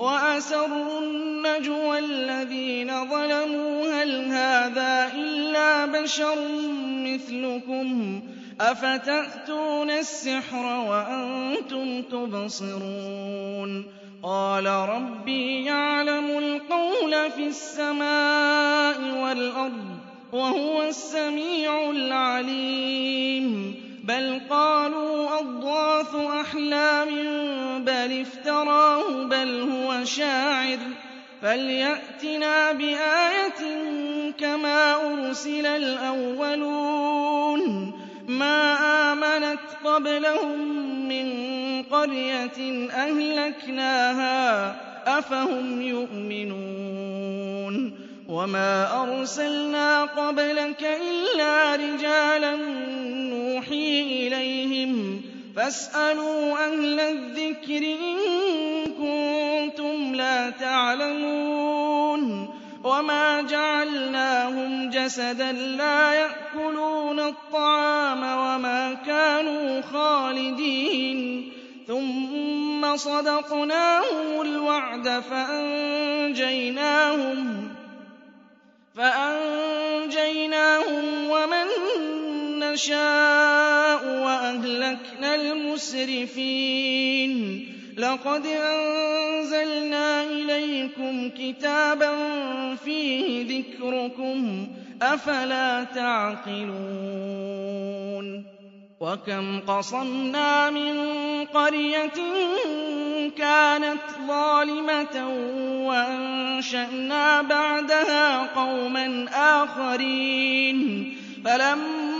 وأسروا النجوى الذين ظلموا هل هذا إلا بشر مثلكم؟ أفتأتون السحر وأنتم تبصرون؟ قال ربي يعلم القول في السماء والأرض وهو السميع العليم. بل قالوا أضغاث أحلام بل افتراه بل هو شاعر فليأتنا بآية كما أرسل الأولون ما آمنت قبلهم من قرية أهلكناها أفهم يؤمنون وما أرسلنا قبلك إلا رجالا نوحي إليهم فاسألوا أهل الذكر إن كنتم لا تعلمون وما جعلناهم جسدا لا يأكلون الطعام وما كانوا خالدين ثم صدقناهم الوعد فأنجيناهم فأنجيناهم ومن نشاء وأهلكنا المسرفين. لقد أنزلنا إليكم كتابا فيه ذكركم أفلا تعقلون. وكم قصمنا من قرية كانت ظالمة وأنشأنا بعدها قوما آخرين. فلما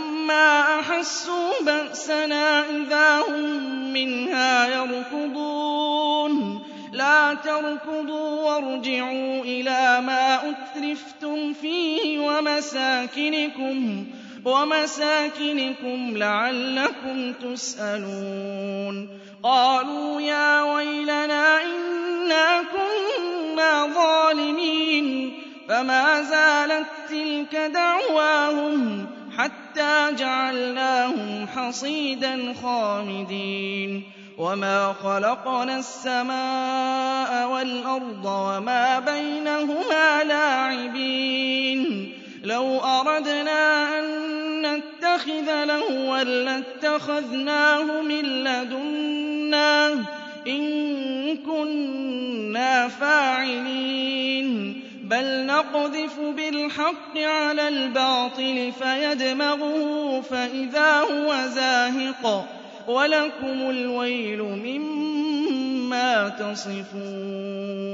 أحسوا بأسنا إذا هم منها يركضون. لا تركضوا وارجعوا إلى ما أترفتم فيه ومساكنكم ومساكنكم لعلكم تسألون. قالوا يا ويلنا إنا كنا ظالمين فما زالت تلك دعواهم. حتى جعلناهم حصيدا خامدين. وما خلقنا السماء والأرض وما بينهما لاعبين. لو أردنا أن نتخذ لهوا لاتخذناه من لدنا. إن كنا فاعلين. بل نقذف بالحق على الباطل فيدمغه فإذا هو زاهق ولكم الويل مما تصفون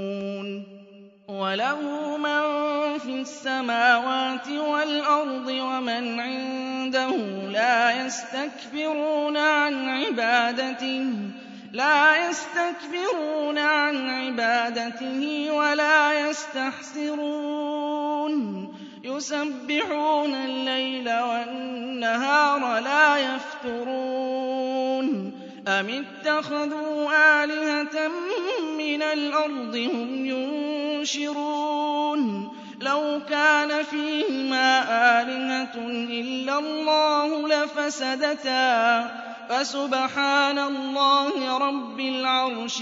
وله من في السماوات والأرض ومن عنده لا يستكبرون عن عبادته لا يستكبرون عبادته ولا يستحسرون. يسبحون الليل والنهار لا يفترون. أم اتخذوا آلهة من الأرض هم ينشرون؟ لو كان فيهما آلهة إلا الله لفسدتا. فسبحان الله رب العرش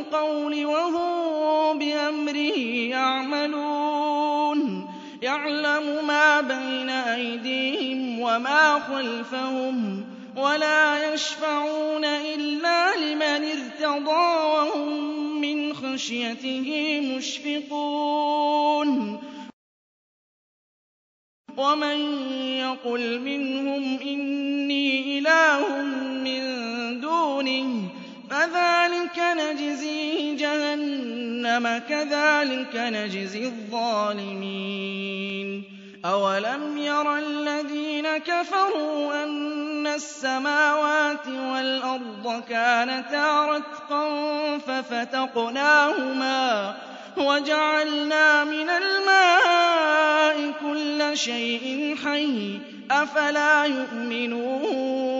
بِالْقَوْلِ وَهُم بِأَمْرِهِ يَعْمَلُونَ. يَعْلَمُ مَا بَيْنَ أَيْدِيهِمْ وَمَا خَلْفَهُمْ وَلَا يَشْفَعُونَ إِلَّا لِمَنِ ارْتَضَىٰ وَهُم مِّنْ خَشْيَتِهِ مُشْفِقُونَ. وَمَن يَقُلْ مِنْهُمْ إِنِّي إِلَٰهٌ مِّن دُونِهِ فَذَٰلِكَ نَجْزِيهِ جَهَنَّمَ ۚ كَذَٰلِكَ نَجْزِي الظَّالِمِينَ. أَوَلَمْ يَرَ الَّذِينَ كَفَرُوا أَنَّ السَّمَاوَاتِ وَالْأَرْضَ كَانَتَا رَتْقًا فَفَتَقْنَاهُمَا وَجَعَلْنَا مِنَ الْمَاءِ كُلَّ شَيْءٍ حَيٍّ ۖ أَفَلَا يُؤْمِنُونَ؟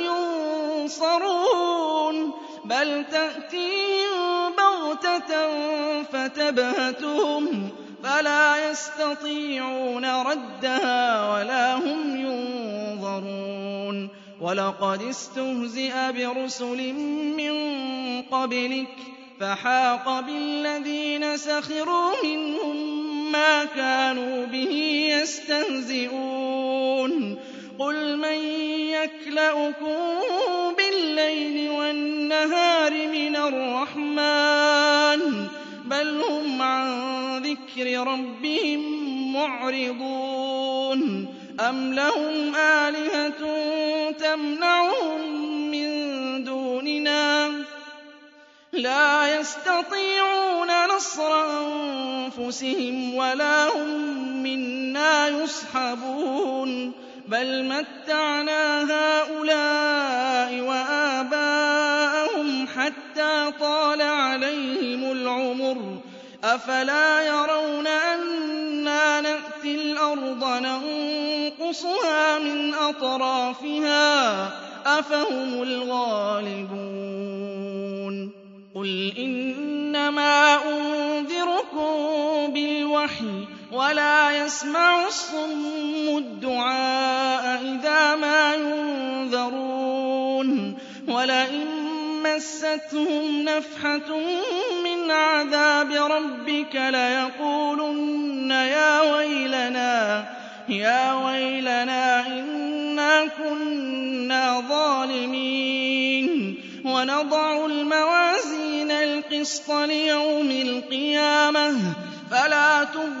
يُنصَرُونَ بَلْ تَأْتِيهِم بَغْتَةً فَتَبْهَتُهُمْ فَلَا يَسْتَطِيعُونَ رَدَّهَا وَلَا هُمْ يُنظَرُونَ وَلَقَدِ اسْتُهْزِئَ بِرُسُلٍ مِّن قَبْلِكَ فَحَاقَ بِالَّذِينَ سَخِرُوا مِنْهُم مَّا كَانُوا بِهِ يَسْتَهْزِئُونَ قُلْ مَن يَكْلَؤُكُم بِاللَّيْلِ وَالنَّهَارِ مِنَ الرَّحْمَٰنِ بَلْ هُمْ عَن ذِكْرِ رَبِّهِم مُّعْرِضُونَ. أَمْ لَهُمْ آلِهَةٌ تَمْنَعُهُم مِّن دُونِنَا ۚ؟ لَا يَسْتَطِيعُونَ نَصْرَ أَنفُسِهِمْ وَلَا هُم مِّنَّا يُصْحَبُونَ بَلْ مَتَّعْنَا هَٰؤُلَاءِ وَآبَاءَهُمْ حَتَّىٰ طَالَ عَلَيْهِمُ الْعُمُرُ ۗ أَفَلَا يَرَوْنَ أَنَّا نَأْتِي الْأَرْضَ نَنقُصُهَا مِنْ أَطْرَافِهَا ۚ أَفَهُمُ الْغَالِبُونَ قُلْ إِنَّمَا أُنذِرُكُم بِالْوَحْيِ ۚ وَلَا يَسْمَعُ الصُّمُّ الدُّعَاءَ إِذَا مَا يُنذَرُونَ وَلَئِن مَّسَّتْهُمْ نَفْحَةٌ مِّنْ عَذَابِ رَبِّكَ لَيَقُولُنَّ يَا وَيْلَنَا إِنَّا كُنَّا ظَالِمِينَ. وَنَضَعُ الْمَوَازِينَ الْقِسْطَ لِيَوْمِ الْقِيَامَةِ فَلَا تُظْلَمُ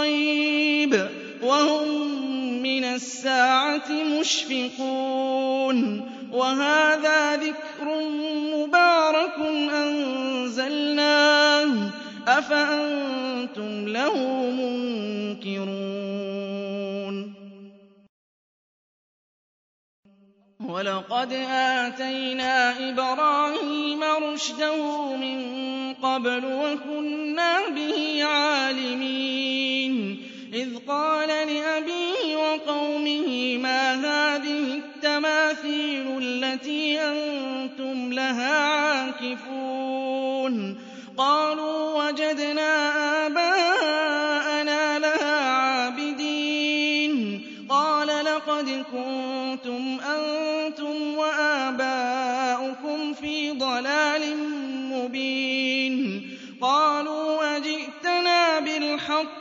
بِالْغَيْبِ وَهُم مِّنَ السَّاعَةِ مُشْفِقُونَ وَهَٰذَا ذِكْرٌ مُّبَارَكٌ أَنزَلْنَاهُ ۚ أَفَأَنتُمْ لَهُ مُنكِرُونَ وَلَقَدْ آتَيْنَا إِبْرَاهِيمَ رُشْدَهُ مِن قَبْلُ وَكُنَّا بِهِ عَالِمِينَ. إِذْ قَالَ لِأَبِيهِ وَقَوْمِهِ مَا هَٰذِهِ التَّمَاثِيلُ الَّتِي أَنتُمْ لَهَا عَاكِفُونَ؟ قَالُوا وَجَدْنَا آبَاءَنَا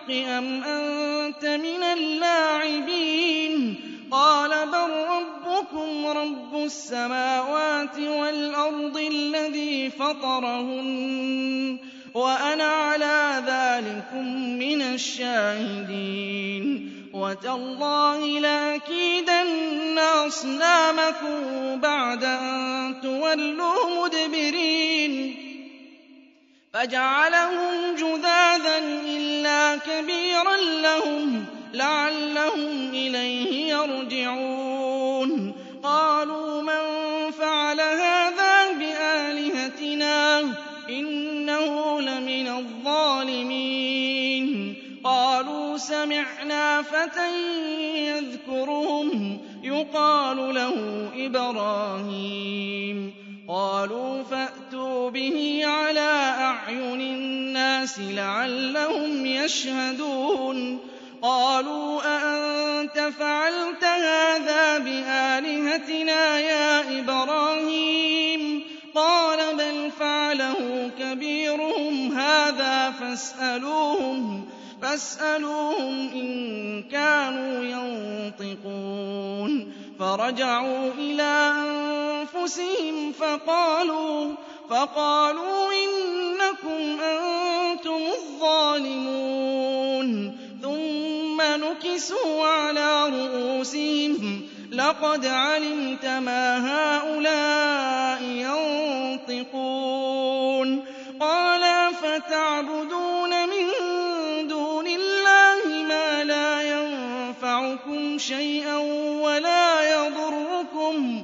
بِالْحَقِّ أَمْ أَنتَ مِنَ اللَّاعِبِينَ؟ قَالَ بَل رَّبُّكُمْ رَبُّ السَّمَاوَاتِ وَالْأَرْضِ الَّذِي فَطَرَهُنَّ وَأَنَا عَلَىٰ ذَٰلِكُم مِّنَ الشَّاهِدِينَ. وَتَاللَّهِ لَأَكِيدَنَّ أَصْنَامَكُم بَعْدَ أَن تُوَلُّوا مُدْبِرِينَ. فَجَعَلَهُمْ كَبِيرًا لَّهُمْ لَعَلَّهُمْ إِلَيْهِ يَرْجِعُونَ. قَالُوا مَن فَعَلَ هَٰذَا بِآلِهَتِنَا إِنَّهُ لَمِنَ الظَّالِمِينَ. قَالُوا سَمِعْنَا فَتًى يَذْكُرُهُمْ يُقَالُ لَهُ إِبْرَاهِيمُ. قَالُوا فَأْتُوا بِهِ عَلَىٰ أَعْيُنِ النَّاسِ لَعَلَّهُمْ يَشْهَدُونَ. قَالُوا أَأَنتَ فَعَلْتَ هَٰذَا بِآلِهَتِنَا يَا إِبْرَاهِيمُ؟ قَالَ بَلْ فَعَلَهُ كَبِيرُهُمْ هَٰذَا فَاسْأَلُوهُمْ إِن كَانُوا يَنطِقُونَ. فَرَجَعُوا إِلَىٰ أَنفُسِهِمْ فَقَالُوا إِنَّكُمْ أَنتُمُ الظَّالِمُونَ. ثُمَّ نُكِسُوا عَلَىٰ رُءُوسِهِمْ لَقَدْ عَلِمْتَ مَا هَٰؤُلَاءِ يَنطِقُونَ. قَالَ أَفَتَعْبُدُونَ مِن دُونِ اللَّهِ مَا لَا يَنفَعُكُمْ شَيْئًا وَلَا يَضُرُّكُمْ ۖ؟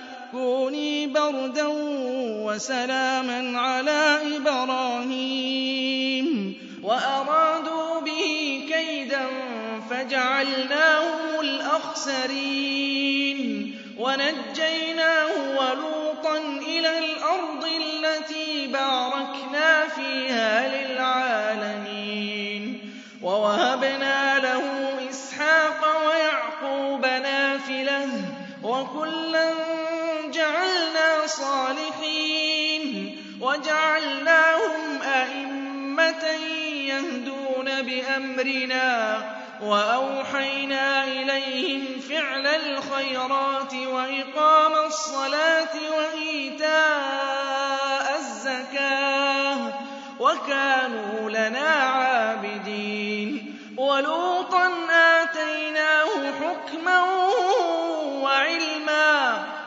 عَلَىٰ إِبْرَاهِيمَ وَأَرَادُوا بِهِ كَيْدًا فَجَعَلْنَاهُمُ الْأَخْسَرِينَ وَنَجَّيْنَاهُ وَلُوطًا إِلَى الْأَرْضِ الَّتِي بَارَكْنَا فِيهَا لِلْعَالَمِينَ وَوَهَبْنَا لَهُ إِسْحَاقَ وَيَعْقُوبَ نَافِلَةً ۖ وَكُلًّا جَعَلْنَا صَالِحِينَ وَجَعَلْنَاهُمْ أَئِمَّةً يَهْدُونَ بِأَمْرِنَا ۖ وَأَوْحَيْنَا إِلَيْهِمْ فِعْلَ الْخَيْرَاتِ وَإِقَامَ الصَّلَاةِ وَإِيتَاءَ الزَّكَاةِ ۖ وَكَانُوا لَنَا عَابِدِينَ وَلُوطًا آتَيْنَاهُ حُكْمًا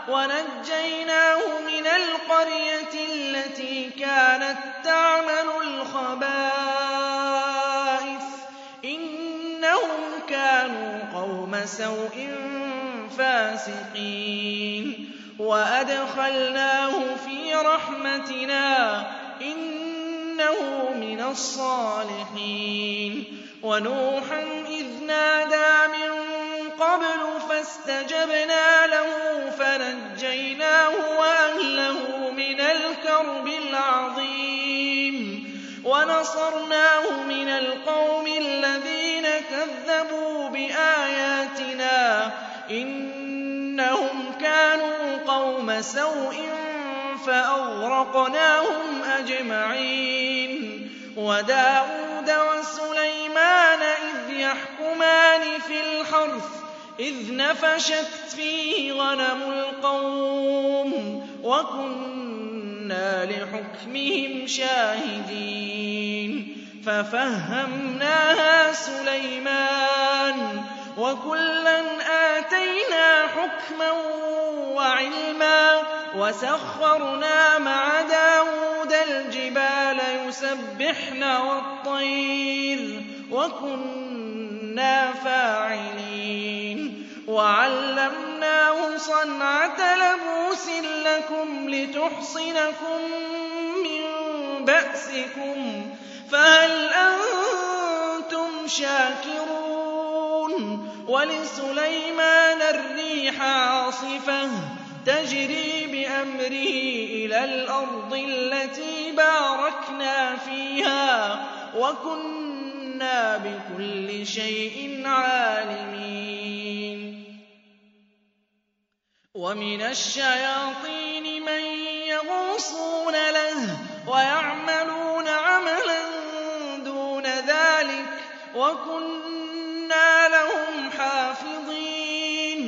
وَنَجَّيْنَاهُ مِنَ الْقَرْيَةِ الَّتِي كَانَت تَّعْمَلُ الْخَبَائِثَ ۗ. إِنَّهُمْ كَانُوا قَوْمَ سَوْءٍ فَاسِقِينَ. وَأَدْخَلْنَاهُ فِي برحمتنا إنه من الصالحين. ونوحا إذ نادى من قبل فاستجبنا له فنجيناه وأهله من الكرب العظيم ونصرناه من القوم الذين كذبوا بآياتنا إنهم كانوا قوم سوء فأغرقناهم أجمعين وداود وسليمان إذ يحكمان في الحرث إذ نفشت فيه غنم القوم وكنا لحكمهم شاهدين ففهمناها سليمان وكلا آتينا حكما وعلما وسخرنا مع داود الجبال يسبحن والطير وكنا فاعلين وعلمناه صنعة لبوس لكم لتحصنكم من بأسكم فهل أنتم شاكرون ولسليمان الريح عاصفة تجري بأمره إلى الأرض التي باركنا فيها وكنا بكل شيء عالمين ومن الشياطين من يغوصون له ويعملون عملا دون ذلك وكنا لهم حافظين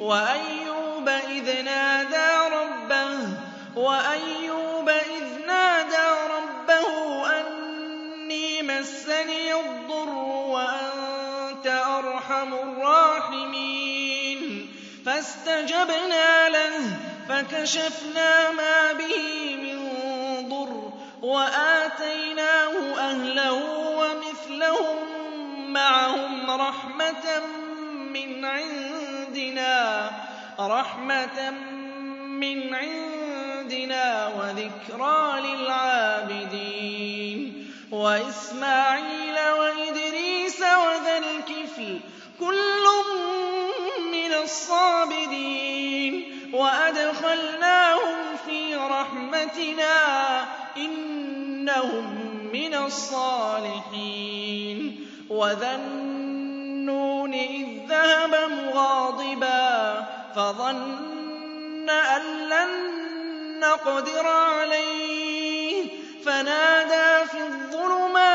وأيوب إذ نادى ربه وأيوب إذ نادى ربه أني مسني الضر وأنت أرحم الراحمين فاستجبنا له فكشفنا ما به من ضر وآتيناه أهله ومثلهم معهم رحمة من عندنا رحمة من عندنا وذكرى للعابدين. وإسماعيل وإدريس وذا الكفل كل الصابرين وأدخلناهم في رحمتنا إنهم من الصالحين وذا النون إذ ذهب مغاضبا فظن أن لن نقدر عليه فنادى في الظلمات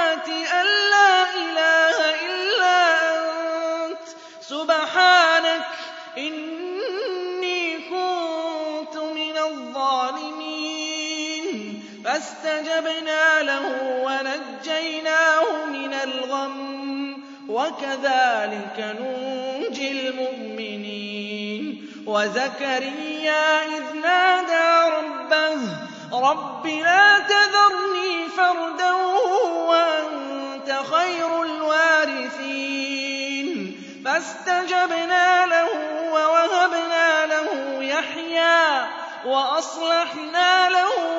فاستجبنا له ونجيناه من الغم وكذلك ننجي المؤمنين. وزكريا إذ نادى ربه رب لا تذرني فردا وأنت خير الوارثين. فاستجبنا له ووهبنا له يحيى وأصلحنا له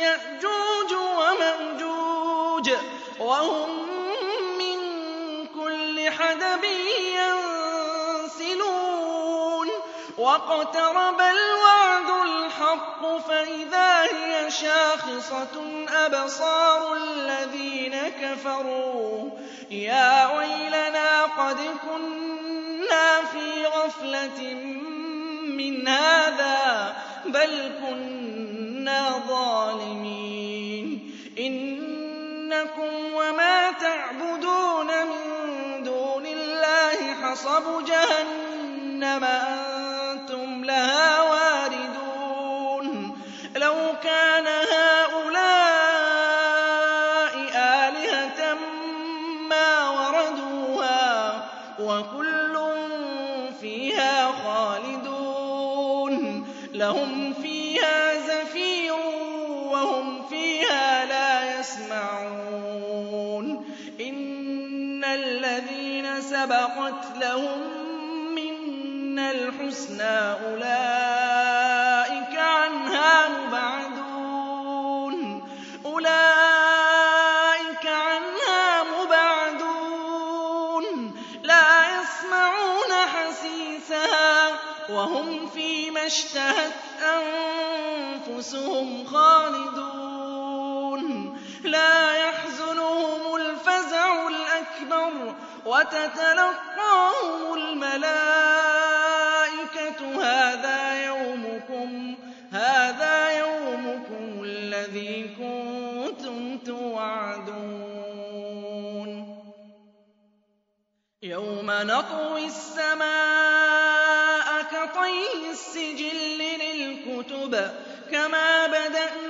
يَأْجُوجُ وَمَأْجُوجَ وَهُم مِّن كُلِّ حَدَبٍ يَنسِلُونَ وَاقْتَرَبَ الْوَعْدُ الْحَقُّ فَإِذَا هِيَ شَاخِصَةٌ أَبْصَارُ الَّذِينَ كَفَرُوا يَا وَيْلَنَا قَدْ كُنَّا فِي غَفْلَةٍ مِّنْ هَٰذَا بَلْ كُنَّا ظَالِمِينَ. إِنَّكُمْ وَمَا تَعْبُدُونَ مِن دُونِ اللَّهِ حَصَبُ جَهَنَّمَ أَنتُمْ لَهَا وَارِدُونَ. لَوْ كَانَ هَٰؤُلَاءِ آلِهَةً مَّا وَرَدُوهَا ۖ وَكُلٌّ فِيهَا خَالِدُونَ. لَهُمْ سَبَقَتْ لَهُم مِّنَّا الْحُسْنَىٰ أُولَٰئِكَ عَنْهَا مُبْعَدُونَ. أُولَٰئِكَ عَنْهَا مُبْعَدُونَ. لَا يَسْمَعُونَ حَسِيسَهَا وَهُمْ فِي مَا اشْتَهَتْ أَنفُسُهُمْ خَالِدُونَ. لَا وَتَتَلَقَّاهُمُ الْمَلَائِكَةُ هَٰذَا يَوْمُكُمُ الَّذِي كُنتُمْ تُوعَدُونَ. يَوْمَ نَطْوِي السَّمَاءَ كَطَيِّ السِّجِلِّ لِلْكُتُبِ كَمَا بَدَأْنَا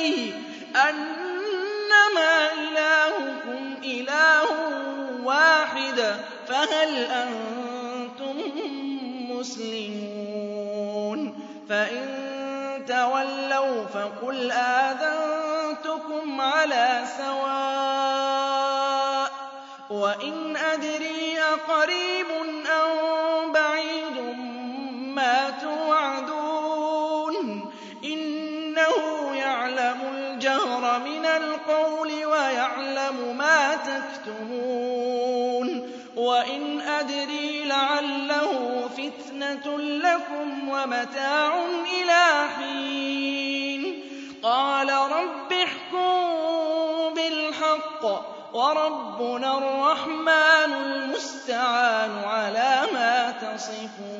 إِلَيَّ أَنَّمَا إِلَٰهُكُمْ إِلَٰهٌ وَاحِدٌ فَهَلْ أَنتُم مُّسْلِمُونَ؟ فَإِن تَوَلَّوْا فَقُلْ آذَنتُكُمْ عَلَىٰ سَوَاءٍ ۖ وَإِنْ أَدْرِي أَقَرِيبٌ أَم بَعِيدٌ مَّا تُوعَدُونَ. فِتْنَةٌ لَّكُمْ وَمَتَاعٌ إِلَىٰ حِينٍ. قَالَ رَبِّ احْكُم بِالْحَقِّ ۗ وَرَبُّنَا الرَّحْمَٰنُ الْمُسْتَعَانُ عَلَىٰ مَا تَصِفُونَ.